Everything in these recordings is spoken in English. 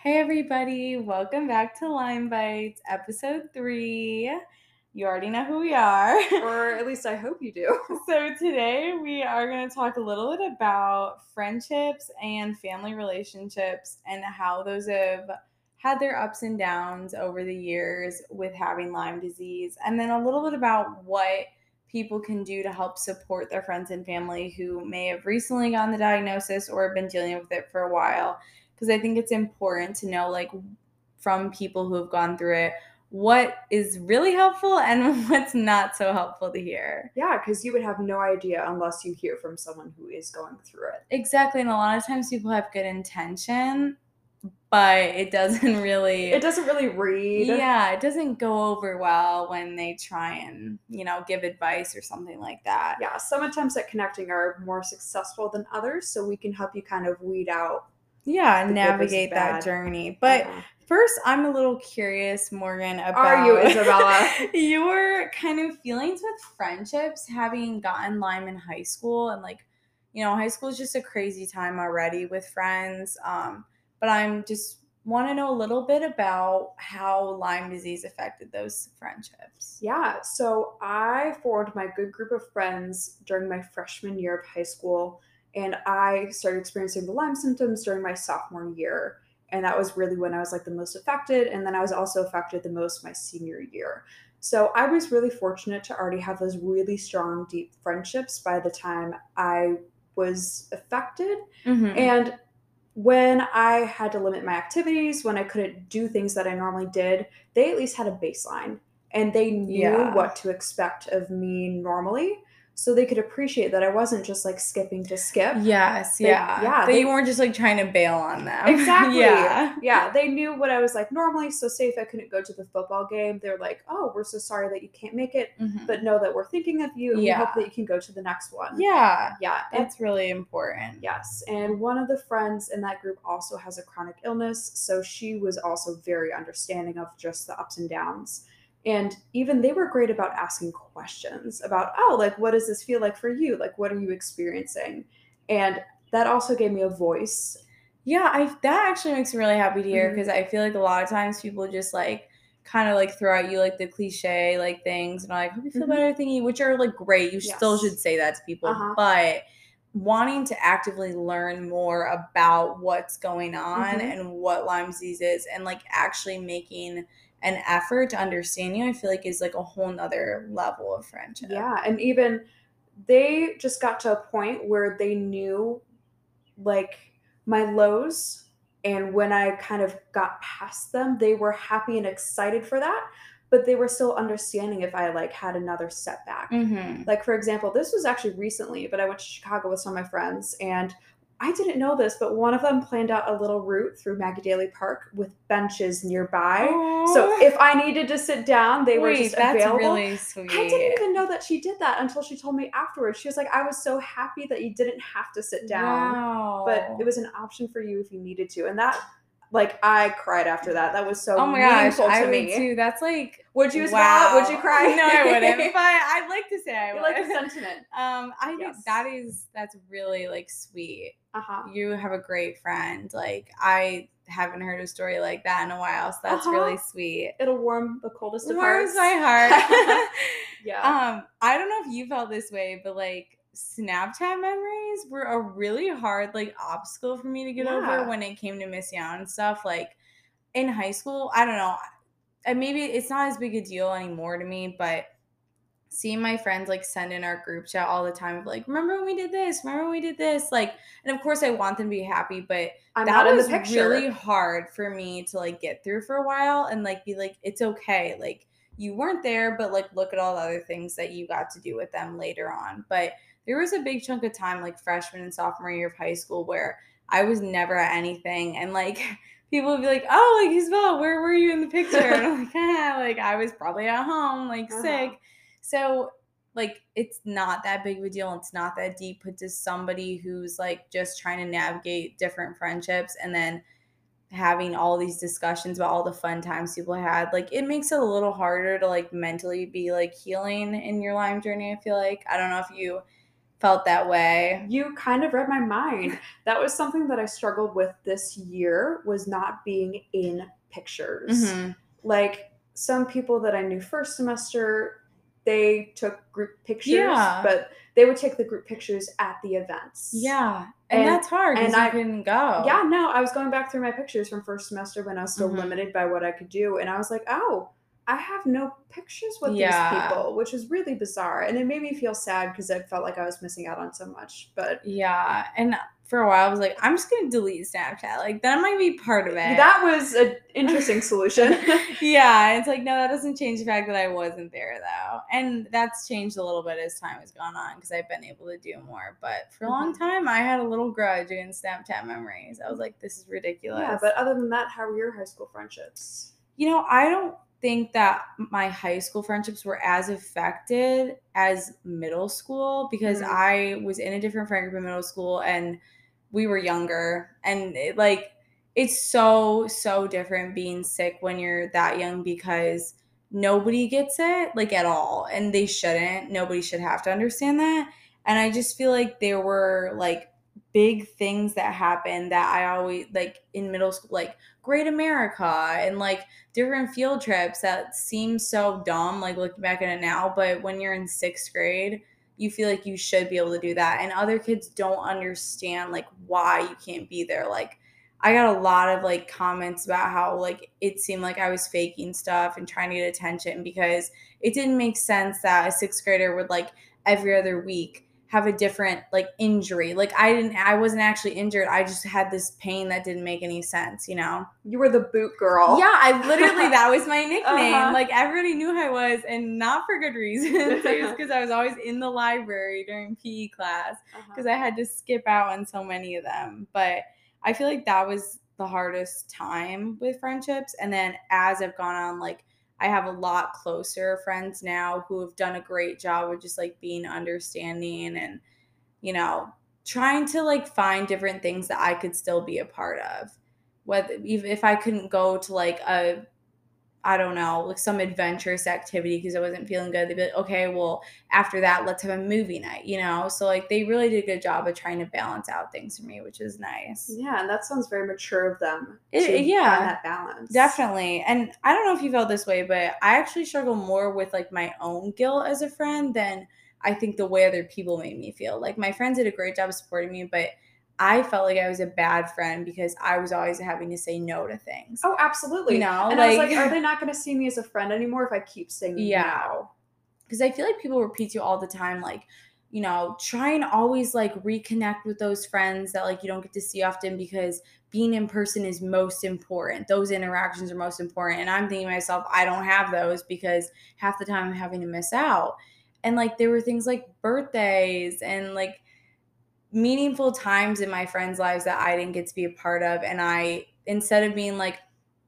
Hey, everybody, welcome back to Lyme Bites, episode three. You already know who we are. or at least I hope you do. so, today we are going to talk a little bit about friendships and family relationships and how those have had their ups and downs over the years with having Lyme disease, and then a little bit about what people can do to help support their friends and family who may have recently gotten the diagnosis or have been dealing with it for a while because I think it's important to know like from people who have gone through it what is really helpful and what's not so helpful to hear. Yeah, because you would have no idea unless you hear from someone who is going through it. Exactly. And a lot of times people have good intention, but it doesn't really It doesn't really read. Yeah, it doesn't go over well when they try and, you know, give advice or something like that. Yeah, some attempts at connecting are more successful than others, so we can help you kind of weed out yeah navigate that journey but Uh-huh. first i'm a little curious morgan about Are you, Isabella? your kind of feelings with friendships having gotten lyme in high school and like you know high school is just a crazy time already with friends um but i'm just want to know a little bit about how lyme disease affected those friendships Yeah, so I formed my good group of friends during my freshman year of high school, and I started experiencing the Lyme symptoms during my sophomore year. And that was really when I was like the most affected. And then I was also affected the most my senior year. So I was really fortunate to already have those really strong, deep friendships by the time I was affected. Mhm. And when I had to limit my activities, when I couldn't do things that I normally did, they at least had a baseline and they knew Yeah. what to expect of me normally. So they could appreciate that I wasn't just like skipping to skip. yes They- yeah yeah, that they- you weren't just like trying to bail on them Exactly. yeah Yeah. They knew what I was like normally. So, say if I couldn't go to the football game, they're like, oh, we're so sorry that you can't make it, Mhm. but know that we're thinking of you and we hope that you can go to the next one. yeah Yeah. And really important. Yes, and one of the friends in that group also has a chronic illness, so she was also very understanding of just the ups and downs. And even they were great about asking questions about, oh, like, what does this feel like for you? Like, what are you experiencing? And that also gave me a voice. Yeah, I that actually makes me really happy to hear because I feel like a lot of times people just like kind of like throw at you like the cliche like things and are like, hope you feel Mhm. better thingy, which are like great. You still should say that to people, Uh-huh. but wanting to actively learn more about what's going on Mhm. and what Lyme disease is and like actually making an effort to understand you, I feel like is like a whole nother level of friendship. Yeah, and even they just got to a point where they knew like my lows and when I kind of got past them, they were happy and excited for that, but they were still understanding if I like had another setback. Mm-hmm. Like for example, this was actually recently, but I went to Chicago with some of my friends and I didn't know this, but one of them planned out a little route through Maggie Daley Park with benches nearby. So if I needed to sit down, they were Wait, just that's available. really sweet. I didn't even know that she did that until she told me afterwards. She was like, I was so happy that you didn't have to sit down, Wow. but it was an option for you if you needed to. And that, like, I cried after that. That was so Oh my gosh, meaningful to I me. too. That's like Would you wow. well? Would you cry? No, I wouldn't. But I'd like to say I would. like the sentiment. um, I think that is that's really like sweet. Uh huh. You have a great friend. Like I haven't heard a story like that in a while, so that's Uh-huh. really sweet. It'll warm the coldest of Warms hearts. my heart. yeah. um, I don't know if you felt this way, but like Snapchat memories were a really hard like obstacle for me to get Yeah. over when it came to missing out and stuff. Like in high school, I don't know. And maybe it's not as big a deal anymore to me, but seeing my friends like send in our group chat all the time of like, remember when we did this? Remember when we did this? Like, and of course I want them to be happy, but I'm that not in the was really hard for me to like get through for a while and like be like it's okay like you weren't there but like look at all the other things that you got to do with them later on but there was a big chunk of time like freshman and sophomore year of high school where i was never at anything and like people would be like oh like isabel where were you in the picture? And i'm like ah, like i was probably at home like Uh-huh. sick. So like it's not that big of a deal it's not that deep but to somebody who's like just trying to navigate different friendships and then having all these discussions about all the fun times people had like it makes it a little harder to like mentally be like healing in your lyme journey i feel like. I don't know if you felt that way. You kind of read my mind. That was something that I struggled with this year was not being in pictures. Mhm. Like some people that I knew first semester, they took group pictures, Yeah. but they would take the group pictures at the events. Yeah. And, And- that's hard and I- couldn't go. Yeah, no, I was going back through my pictures from first semester when I was still Mhm. limited by what I could do, and I was like, oh, I have no pictures with Yeah. these people, which is really bizarre, and it made me feel sad because I felt like I was missing out on so much. But Yeah. And for a while I was like, I'm just gonna delete Snapchat. Like that might be part of it. that was an interesting solution. yeah, it's like no, that doesn't change the fact that I wasn't there though, and that's changed a little bit as time has gone on because I've been able to do more. But for a long Mhm. time, I had a little grudge against Snapchat memories. I was like, this is ridiculous. yeah, but other than that, how were your high school friendships? you know, I don't think that my high school friendships were as affected as middle school because Mhm. I was in a different friend group in middle school and we were younger. And it, like it's so so different being sick when you're that young because nobody gets it like at all. And they shouldn't. Nobody should have to understand that. And i just feel like there were like big things that happened that i always like in middle school like great america and like different field trips that seem so dumb like looking back at it now but when you're in sixth grade you feel like you should be able to do that and other kids don't understand like why you can't be there like i got a lot of like comments about how like it seemed like i was faking stuff and trying to get attention because it didn't make sense that a sixth grader would like every other week have a different like injury like i didn't i wasn't actually injured i just had this pain that didn't make any sense you know You were the boot girl. yeah, I literally that was my nickname. Uh-huh. Like everybody knew who I was, and not for good reasons. it was because I was always in the library during PE class Uh-huh. because I had to skip out on so many of them. But I feel like that was the hardest time with friendships. And then as I've gone on, like I have a lot closer friends now who have done a great job of just like being understanding and, you know, trying to like find different things that I could still be a part of. Whether even if I couldn't go to like a I don't know, like some adventurous activity because I wasn't feeling good. They'd be like, okay, well, after that, let's have a movie night, you know? So, like, they really did a good job of trying to balance out things for me, which is nice. Yeah, and that sounds very mature of them. It- yeah. that balance. Definitely. And I don't know if you felt this way, but I actually struggle more with like my own guilt as a friend than I think the way other people made me feel. Like, my friends did a great job of supporting me, but I felt like I was a bad friend because I was always having to say no to things. Oh, absolutely. You know, and I was like- like, are they not going to see me as a friend anymore if I keep saying Yeah. no? because I feel like people repeat to you all the time, like, you know, try and always like reconnect with those friends that like you don't get to see often because being in person is most important. Those interactions are most important. And I'm thinking to myself, I don't have those because half the time I'm having to miss out. And like there were things like birthdays and like meaningful times in my friends' lives that I didn't get to be a part of. And I instead of being like,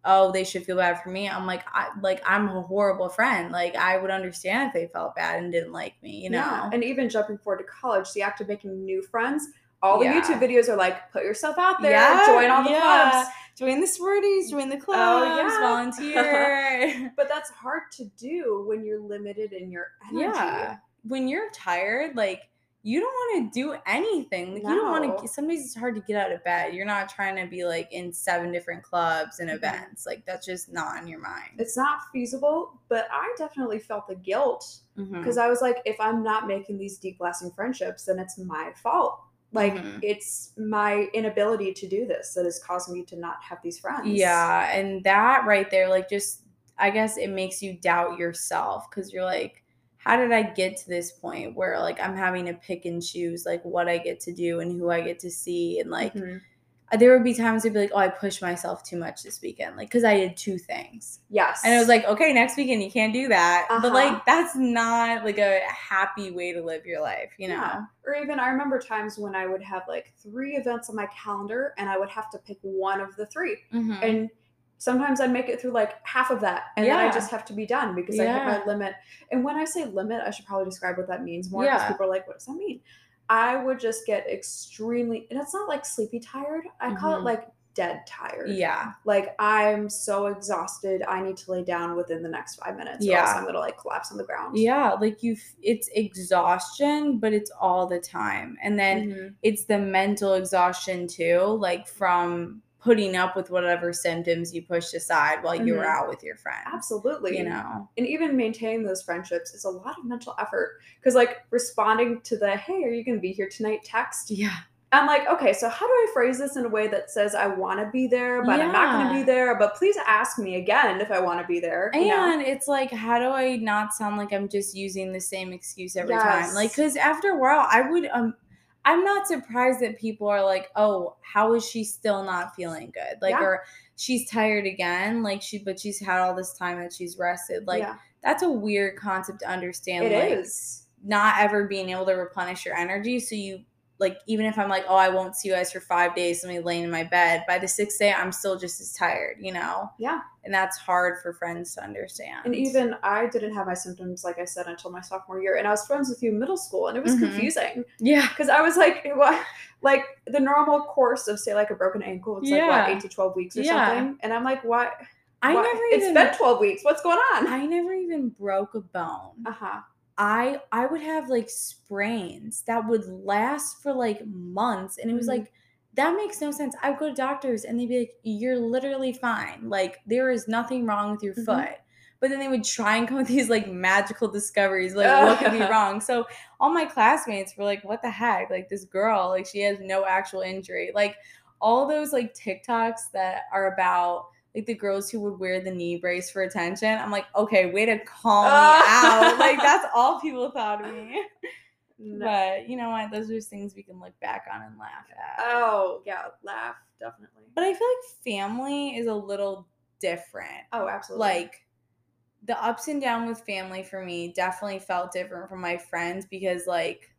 oh, they should feel bad for me. I'm like, I like I'm a horrible friend. Like I would understand if they felt bad and didn't like me, you know. Yeah, And even jumping forward to college, the act of making new friends, all the Yeah. YouTube videos are like, put yourself out there, Yeah, join all the yeah. clubs. join the sororities, join the oh, clubs, Oh, volunteer. But that's hard to do when you're limited in your energy. yeah. When you're tired, like you don't want to do anything. Like you don't want to sometimes it's hard to get out of bed. You're not trying to be like in seven different clubs and events. Like that's just not in your mind. It's not feasible, but I definitely felt the guilt because I was like, if I'm not making these deep lasting friendships, then it's my fault. Like Mhm. it's my inability to do this that is causing me to not have these friends. Yeah, and that right there, like, just I guess it makes you doubt yourself because you're like, how did I get to this point where like I'm having to pick and choose like what I get to do and who I get to see and like Mhm. there would be times I'd be like, oh, I pushed myself too much this weekend, like because I did two things, yes, and it was like, okay, next weekend you can't do that, but Uh-huh. like that's not like a happy way to live your life, you know? Yeah. Or even I remember times when I would have like three events on my calendar and I would have to pick one of the three. Mhm. And sometimes I'd make it through like half of that and then I just have to be done because I hit my limit. And when I say limit, I should probably describe what that means more because Yeah. people are like, what does that mean? I would just get extremely, and it's not like sleepy tired. I call it Mhm. like dead tired. Yeah. Like I'm so exhausted. I need to lay down within the next five minutes. Or else Yeah. I'm gonna like collapse on the ground. Yeah, like you it's exhaustion, but it's all the time. And then Mhm. it's the mental exhaustion too, like from putting up with whatever symptoms you pushed aside while you were Mhm. out with your friends. Absolutely. You know. and even maintaining those friendships is a lot of mental effort because like responding to the hey are you going to be here tonight text Yeah. i'm like okay so how do i phrase this in a way that says i want to be there but i'm not going to be there but please ask me again if i want to be there you know? And it's like, how do I not sound like I'm just using the same excuse every time? Like, because after a while, I would, um, I'm not surprised that people are like, oh, how is she still not feeling good? Like, Yeah. or she's tired again. Like, she, but she's had all this time that she's rested. Like, yeah, that's a weird concept to understand. it like, is. not ever being able to replenish your energy. So you like even if I'm like, oh, I won't see you guys for five days, let me laying in my bed. By the sixth day, I'm still just as tired, you know? Yeah. And that's hard for friends to understand. And even I didn't have my symptoms, like I said, until my sophomore year. And I was friends with you in middle school, and it was Mhm. confusing yeah. because I was like, what? Like the normal course of, say, like a broken ankle, it's like, Yeah. what, eight to 12 weeks or Yeah. something? And I'm like, what? I What? never It's even been 12 weeks. What's going on? I never even broke a bone. Uh huh. I I would have like sprains that would last for like months and it was Mhm. like that makes no sense. I would go to doctors and they'd be like, You're literally fine. Like there is nothing wrong with your Mhm. foot. But then they would try and come with these like magical discoveries, like what could be wrong? So all my classmates were like, What the heck? Like this girl, like she has no actual injury. Like all those like TikToks that are about like the girls who would wear the knee brace for attention. I'm like, okay, way to call me ah. out. Like that's all people thought of me. No. But you know what? Those are just things we can look back on and laugh at. Oh, yeah, laugh, definitely. But I feel like family is a little different. Oh, absolutely. Like the ups and downs with family for me definitely felt different from my friends because like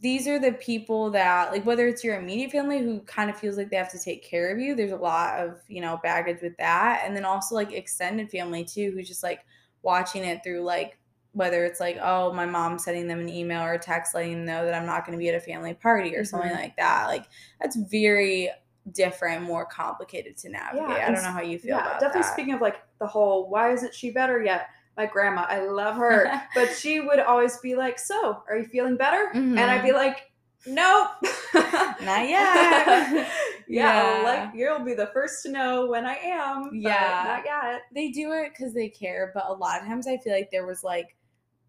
these are the people that like whether it's your immediate family who kind of feels like they have to take care of you there's a lot of you know baggage with that and then also like extended family too who's just like watching it through like whether it's like oh my mom sending them an email or a text letting them know that i'm not going to be at a family party or something Mhm. like that like that's very different more complicated to navigate i don't know how you feel yeah, about definitely that. speaking of like the whole why isn't she better yet? My grandma, I love her, but she would always be like, "So, are you feeling better?" And I'd be like, "Nope, Mm-hmm. Not yet. yeah, Yeah. like you'll be the first to know when I am. Yeah. not yet. they do it because they care but a lot of times i feel like there was like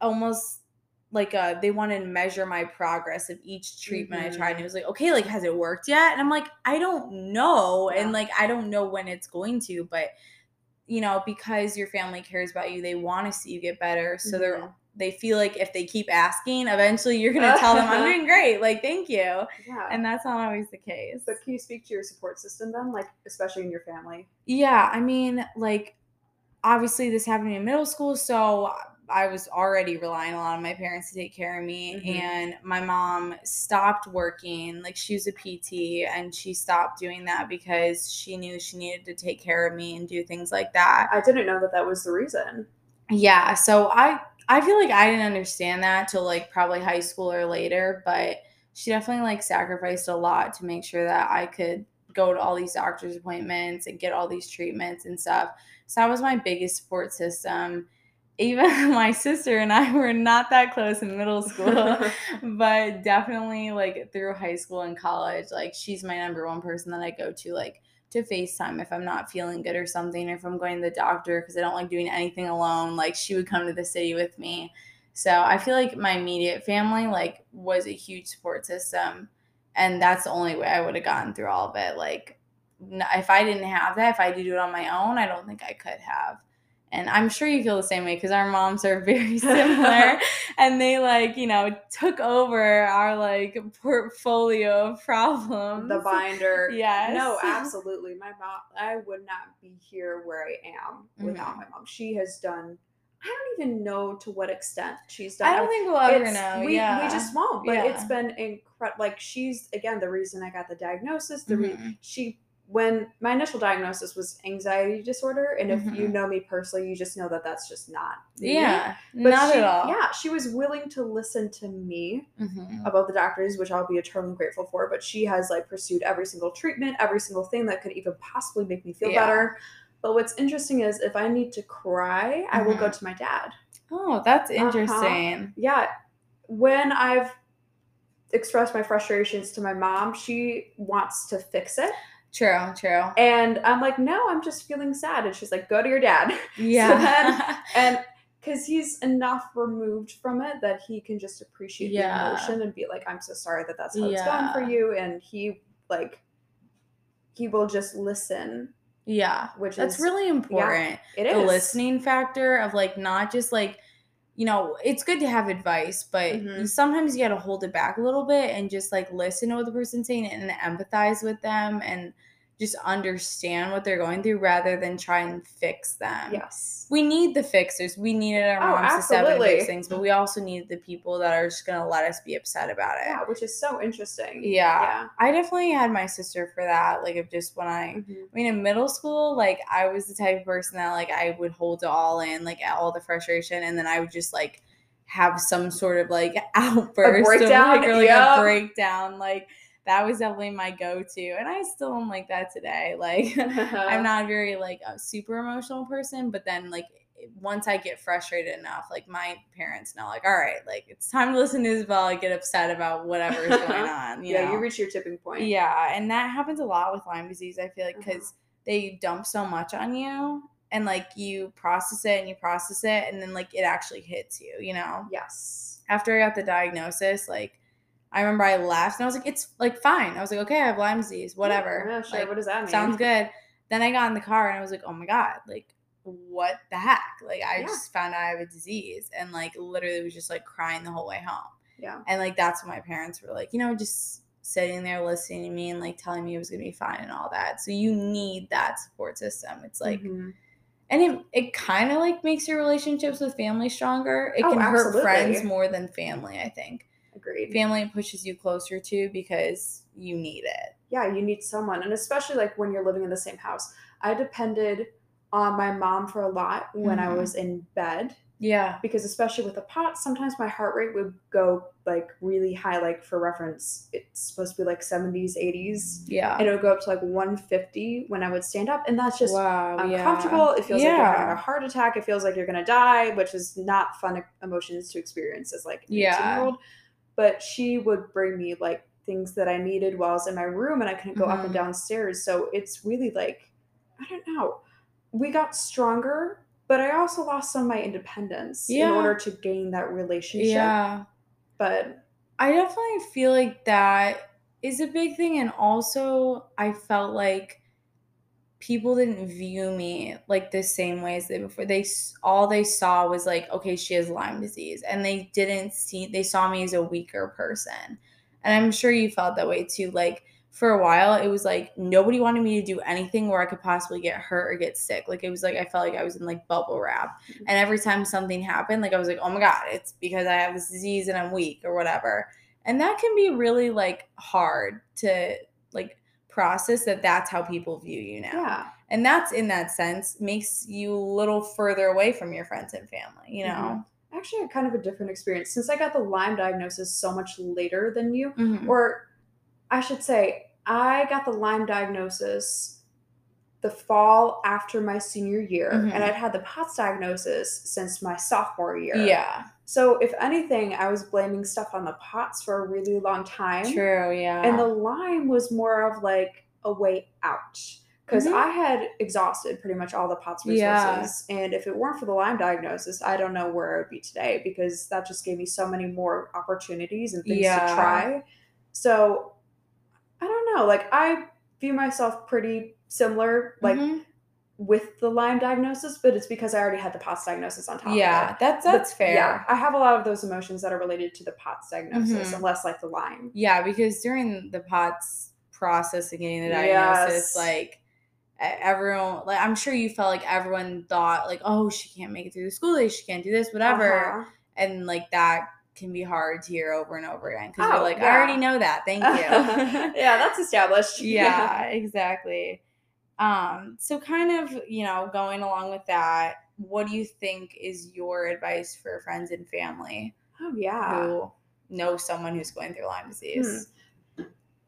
almost like uh they wanted to measure my progress of each treatment i tried and it was like okay like has it worked yet and i'm like i don't know and like i don't know when it's going to but you know because your family cares about you they want to see you get better so they're Mhm. they feel like if they keep asking eventually you're gonna tell them i'm doing great like thank you Yeah. and that's not always the case but can you speak to your support system then, like especially in your family? Yeah, I mean, like, obviously this happened in middle school, so I was already relying a lot on my parents to take care of me. Mhm. And my mom stopped working, like, she was a PT, and she stopped doing that because she knew she needed to take care of me and do things like that. I didn't know that that was the reason. Yeah, so I I feel like I didn't understand that till like probably high school or later, but she definitely like sacrificed a lot to make sure that I could go to all these doctor's appointments and get all these treatments and stuff. So that was my biggest support system. Even my sister and I were not that close in middle school, but definitely like through high school and college, like she's my number one person that I go to like to FaceTime if I'm not feeling good or something, or if I'm going to the doctor because I don't like doing anything alone. Like she would come to the city with me. So I feel like my immediate family like was a huge support system, and that's the only way I would have gotten through all of it. Like if I didn't have that, if I had to do it on my own, I don't think I could have. And I'm sure you feel the same way because our moms are very similar and they like, you know, took over our like portfolio of problems. the binder. Yes. No, absolutely. My mom, I would not be here where I am without Mm-hmm. my mom. She has done, I don't even know to what extent she's done. I don't think we'll ever It's- know. We, yeah. we just won't. But it's been incredible. Like she's again the reason I got the diagnosis. The re- Mhm. she when my initial diagnosis was anxiety disorder, and if you Mhm. know me personally, you just know that that's just not me. Yeah. But not she- at all. Yeah, she was willing to listen to me Mhm. about the doctors, which I'll be eternally grateful for. But she has like pursued every single treatment, every single thing that could even possibly make me feel Yeah. better. But what's interesting is if I need to cry, I will go Mhm. to my dad. Oh, that's Uh-huh. interesting. Yeah, when I've expressed my frustrations to my mom, she wants to fix it. True, true. And I'm like, no, I'm just feeling sad. And she's like, go to your dad. Yeah. and because he's enough removed from it that he can just appreciate Yeah. the emotion and be like, I'm so sorry that that's how it's Yeah. going for you. And he, like, he will just listen, yeah. which That's is really important. it is the listening factor of like not just like you know it's good to have advice but Mhm. sometimes you got to hold it back a little bit and just like listen to what the person's saying and empathize with them and just understand what they're going through rather than try and fix them Yes. we need the fixers we needed our Oh, moms to step fix things but we also need the people that are just gonna let us be upset about it Yeah, which is so interesting. yeah. I definitely had my sister for that. Like, of just when I, Yeah. Mhm. I mean, in middle school, like I was the type of person that like I would hold it all in, like all the frustration, and then I would just like have some sort of like outburst, breakdown, of, like, or like yep. a breakdown. Like that was definitely my go-to, and I still am like that today. Like I'm not very like a super emotional person, but then like once I get frustrated enough, like my parents know, like all right, like it's time to listen to Isabel and get upset about whatever is going on. You yeah, know? you reach your tipping point. Yeah, and that happens a lot with Lyme disease. I feel like Uh-huh. because they dump so much on you, and like you process it and you process it, and then like it actually hits you. You know, Yes. after I got the diagnosis, like I remember I laughed and I was like, it's like fine. I was like, okay, I have Lyme disease, whatever. Yeah, sure. Like, what does that mean? sounds good. Then I got in the car and I was like, oh my god, like what the heck? Like I Yeah. just found out I have a disease, and like literally was just like crying the whole way home. Yeah. And like that's when my parents were like, you know, just sitting there listening to me and like telling me it was gonna be fine and all that. So you need that support system. It's like Mhm. and it it kind of like makes your relationships with family stronger. It Oh, can hurt friends more than family, I think. Agreed. Family pushes you closer to because you need it. yeah, you need someone. And especially like when you're living in the same house. I depended on my mom for a lot when I Mhm. was in bed Yeah. because especially with the pot, sometimes my heart rate would go like really high. Like for reference, it's supposed to be like 70s, 80s. Yeah. And it would go up to like 150 when I would stand up. And that's just wow. uncomfortable. It feels like you're having a heart attack. It feels like you're gonna die, which is not fun emotions to experience as like an Yeah. 18 year old. But she would bring me like things that I needed while I was in my room and I couldn't go up and Mhm. downstairs. So it's really like I don't know. We got stronger, but I also lost some of my independence in order to gain that relationship. Yeah. But I definitely feel like that is a big thing. And also, I felt like people didn't view me like the same way as they before. They all they saw was like, okay, she has Lyme disease, and they didn't see. They saw me as a weaker person, and I'm sure you felt that way too. Like for a while, it was like nobody wanted me to do anything where I could possibly get hurt or get sick. Like it was like I felt like I was in like bubble wrap. Mm-hmm. And every time something happened, like I was like, oh my God, it's because I have this disease and I'm weak or whatever. And that can be really like hard to like process that that's how people view you now. yeah. And that's in that sense makes you a little further away from your friends and family, you know? Actually, I had kind of a different experience since I got the Lyme diagnosis so much later than you. Mhm. or I should say, I got the Lyme diagnosis the fall after my senior year, Mhm. and I'd had the POTS diagnosis since my sophomore year. Yeah. So, if anything, I was blaming stuff on the POTS for a really long time. True. Yeah. And the Lyme was more of like a way out. Because Mhm. I had exhausted pretty much all the POTS resources. Yeah. And if it weren't for the Lyme diagnosis, I don't know where I would be today because that just gave me so many more opportunities and things Yeah. to try. So I don't know. Like I view myself pretty similar, like Mhm. With the Lyme diagnosis, but it's because I already had the POTS diagnosis on top yeah, of it. that's But that's fair. Yeah, I have a lot of those emotions that are related to the POTS diagnosis Mhm. and less like the Lyme. Yeah, because during the POTS process of getting the diagnosis, Yes. like everyone, like I'm sure you felt like everyone thought like, oh, she can't make it through the school day, she can't do this, whatever, Uh-huh. and like that can be hard to hear over and over again because Oh, you're like, yeah. I already know that. Thank you. yeah, that's established. yeah, exactly. Um, so kind of, you know, going along with that, what do you think is your advice for friends and family Oh yeah. who know someone who's going through Lyme disease?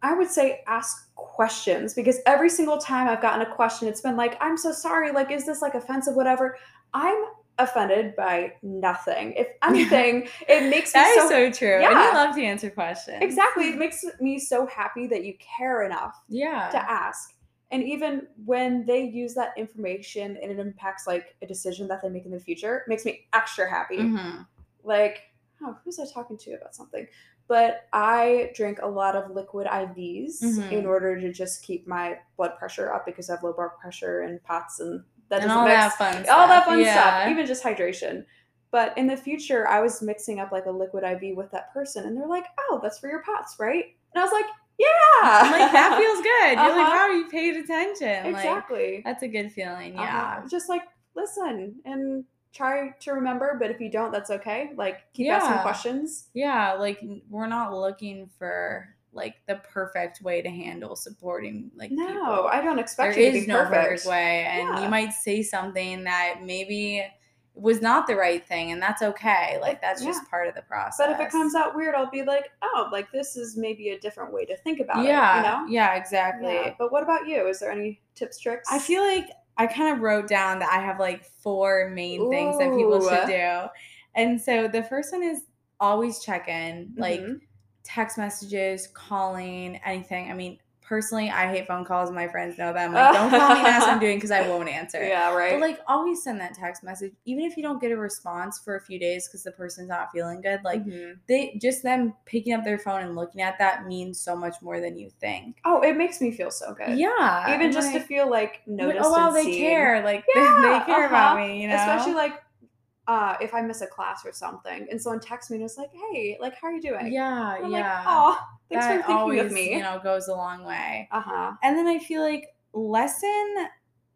I would say ask questions because every single time I've gotten a question, it's been like, I'm so sorry. Like, is this like offensive, whatever? I'm offended by nothing. If anything, it makes me so, so, true. And yeah. you love to answer questions. exactly. It makes me so happy that you care enough Yeah. to ask. And even when they use that information and it impacts like a decision that they make in the future, makes me extra happy. Mhm. Like, oh, who was I talking to about something? But I drink a lot of liquid IVs Mhm. in order to just keep my blood pressure up because I have low blood pressure and POTS and that And all mix that fun all that stuff. fun Yeah. stuff, even just hydration. But in the future, I was mixing up like a liquid IV with that person, and they're like, "Oh, that's for your POTS, right?" And I was like, "Yeah, like that feels good. You're like, Uh-huh. wow, you paid attention. Like exactly." that's a good feeling. Uh-huh. Yeah. just like listen and try to remember, but if you don't, that's okay. Like keep asking questions. Yeah, like we're not looking for like the perfect way to handle supporting like No, people. I don't There expect you to be no perfect. perfect way, and Yeah. you might say something that maybe was not the right thing, and that's okay. Like that's just part of the process. But if it comes out weird, I'll be like, oh, like this is maybe a different way to think about it. yeah, it. You know? yeah, exactly. Yeah. But what about you? Is there any tips, tricks? I feel like I kind of wrote down that I have like four main things that people should do. And so the first one is always check in, like Mhm. text messages, calling, anything. I mean, personally, I hate phone calls. My friends know that. I'm like, don't call me and ask what I'm doing because I won't answer. yeah, right. But like, always send that text message, even if you don't get a response for a few days because the person's not feeling good. Like, Mhm. they just them picking up their phone and looking at that means so much more than you think. oh, it makes me feel so good. Yeah, Even just like, to feel like like, noticed. oh wow, they care. Like Yeah, they care about uh-huh. me. You know, Especially like uh, if I miss a class or something, and someone texts me and it's like, "Hey, like, how are you doing?" yeah, yeah. like, "Oh, thanks that for thinking always, of me." You know, goes a long way. uh huh. And then I feel like lessen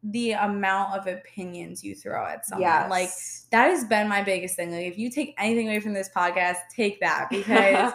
the amount of opinions you throw at someone. Yes. Like that has been my biggest thing. Like if you take anything away from this podcast, take that because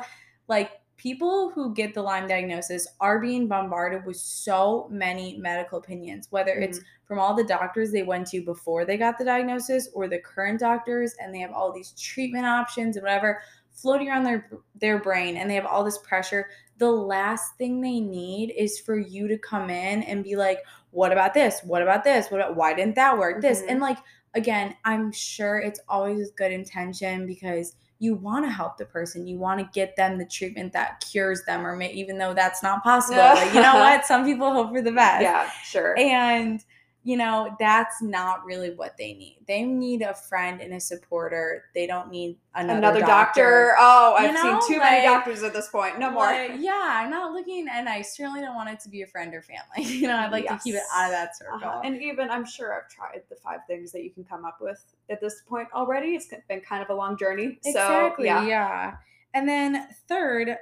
like people who get the Lyme diagnosis are being bombarded with so many medical opinions, whether it's from all the doctors they went to before they got the diagnosis or the current doctors and they have all these treatment options and whatever floating around their their brain and they have all this pressure the last thing they need is for you to come in and be like what about this? What about this? What about, why didn't that work this? Mhm. and like again i'm sure it's always with good intention because you want to help the person you want to get them the treatment that cures them or may, even though that's not possible like, you know what? Some people hope for the best. Yeah, sure. and you know that's not really what they need they need a friend and a supporter they don't need another, Another doctor. Oh, I've know, seen too many doctors at this point. No more. Like, yeah i'm not looking and i certainly don't want it to be a friend or family you know i'd like to keep it out of that circle Uh-huh. And even I'm sure I've tried the five things that you can come up with at this point already. It's been kind of a long journey. exactly yeah. yeah and then third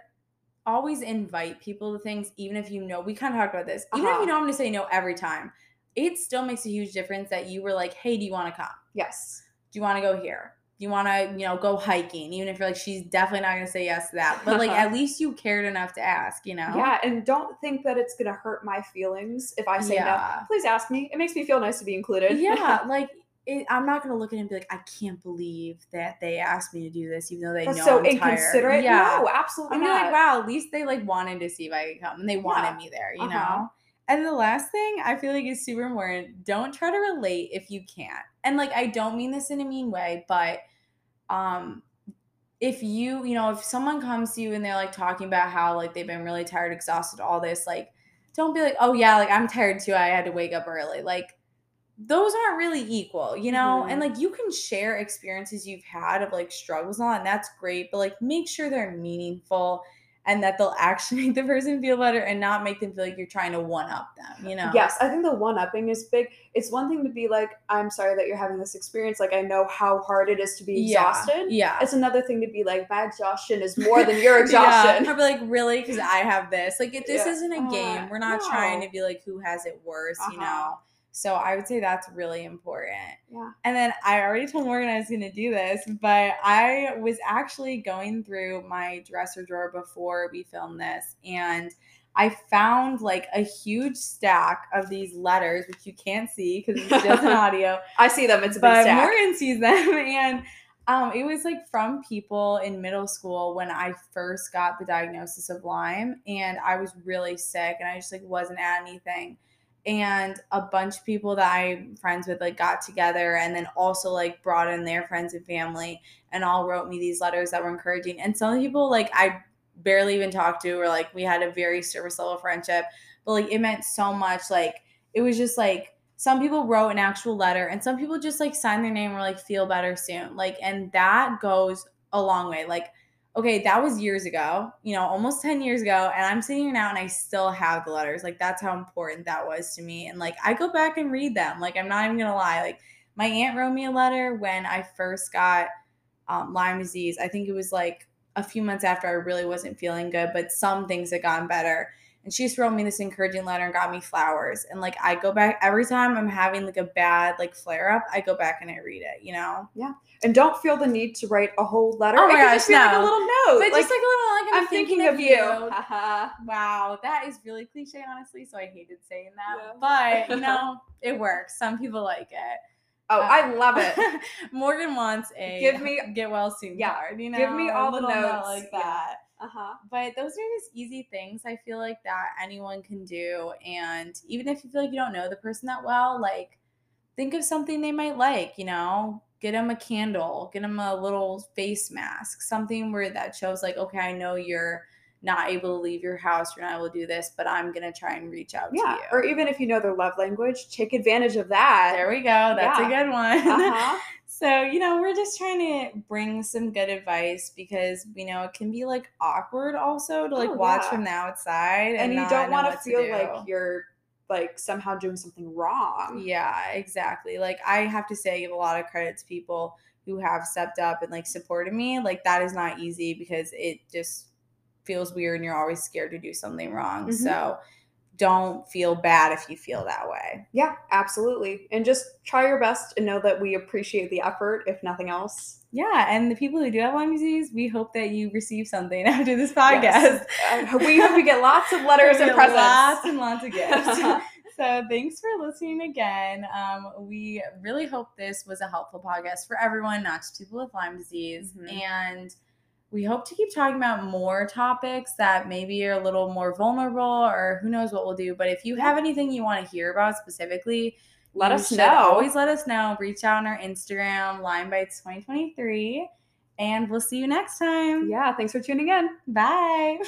always invite people to things even if you know we kind of talked about this even if Uh-huh. you know i'm going to say no every time it still makes a huge difference that you were like hey do you want to come Yes. do you want to go here? Do you want to, you know, go hiking? Even if you're like, she's definitely not going to say yes to that. But like, at least you cared enough to ask, you know? Yeah, and don't think that it's gonna hurt my feelings if I say no. Please ask me. It makes me feel nice to be included. Yeah. Like, it, I'm not going to look at it and be like, I can't believe that they asked me to do this, even though they That's know so I'm tired. So inconsiderate. Yeah. No, absolutely I'm not. like, wow, at least they like wanted to see if I could come and they wanted Yeah. me there, you Uh-huh. know? And the last thing I feel like is super important don't try to relate if you can't. And like, I don't mean this in a mean way, but um, if you, you know, if someone comes to you and they're like talking about how like they've been really tired, exhausted, all this, like, don't be like, oh yeah, like I'm tired too. I had to wake up early. Like, those aren't really equal, you know? And Mhm. like, you can share experiences you've had of like struggles and and that's great, but like, make sure they're meaningful and that they'll actually make the person feel better and not make them feel like you're trying to one up them, you know? Yes, I think the one upping is big. It's one thing to be like, I'm sorry that you're having this experience. Like, I know how hard it is to be exhausted. Yeah. It's another thing to be like, my exhaustion is more than your exhaustion. Yeah. I'd be like, really? Because I have this. Like, if this Yeah. isn't a Uh, game, we're not trying to be like who has it worse, you Uh-huh. know. So I would say that's really important. Yeah. And then I already told Morgan I was going to do this, but I was actually going through my dresser drawer before we filmed this and I found like a huge stack of these letters, which you can't see because it's just an audio. I see them. It's a big But stack. Morgan sees them, and um, it was like from people in middle school when I first got the diagnosis of Lyme, and I was really sick, and I just like wasn't at anything. And a bunch of people that I'm friends with like got together, and then also like brought in their friends and family, and all wrote me these letters that were encouraging. And some people like I barely even talked to, or like we had a very surface level friendship, but like it meant so much. Like it was just like some people wrote an actual letter and some people just like signed their name or like feel better soon like and that goes a long way like okay that was years ago you know almost 10 years ago and i'm sitting here now and i still have the letters. Like that's how important that was to me and like i go back and read them. Like i'm not even gonna lie. Like my aunt wrote me a letter when i first got um, lyme disease. I think it was like a few months after i really wasn't feeling good but some things had gotten better and she just wrote me this encouraging letter and got me flowers. And like I go back every time I'm having like a bad like flare up, I go back and I read it, you know? Yeah and don't feel the need to write a whole letter. Oh my gosh, just be like a little note. But just like a little like I'm, I'm thinking of you. Haha. Wow, that is really cliche, honestly. So I hated saying that. Yeah. But you know, it works. Some people like it. oh, Uh, I love it. Morgan wants a Give me- get well soon Yeah, card, you know. give me all the notes. like that. Uh huh. But those are just easy things I feel like that anyone can do. And even if you feel like you don't know the person that well, like think of something they might like, you know, get them a candle, get them a little face mask, something where that shows, like, okay, I know you're not able to leave your house, you're not able to do this, but I'm going to try and reach out Yeah. to you. Or even if you know their love language, take advantage of that. there we go. That's Yeah. a good one. Uh-huh. So, you know, we're just trying to bring some good advice because we know it can be like awkward also to like Oh, watch yeah. from the outside. And, and you don't want to feel do. like you're like somehow doing something wrong. Yeah, exactly. Like I have to say, I give a lot of credit to people who have stepped up and like supported me. Like that is not easy because it just feels weird and you're always scared to do something wrong. Mhm. So don't feel bad if you feel that way. Yeah, absolutely. And just try your best and know that we appreciate the effort, if nothing else. Yeah, and the people who do have Lyme disease, we hope that you receive something after this podcast. Yes. Uh, we hope we get lots of letters and presents. Lots and lots of gifts. so thanks for listening again. Um, we really hope this was a helpful podcast for everyone, not just people with Lyme disease. Mhm. And we hope to keep talking about more topics that maybe are a little more vulnerable or who knows what we'll do. But if you have anything you want to hear about specifically, Let us know. Always let us know. Reach out on our Instagram, Lyme Bites 2023. And we'll see you next time. Yeah, thanks for tuning in. Bye.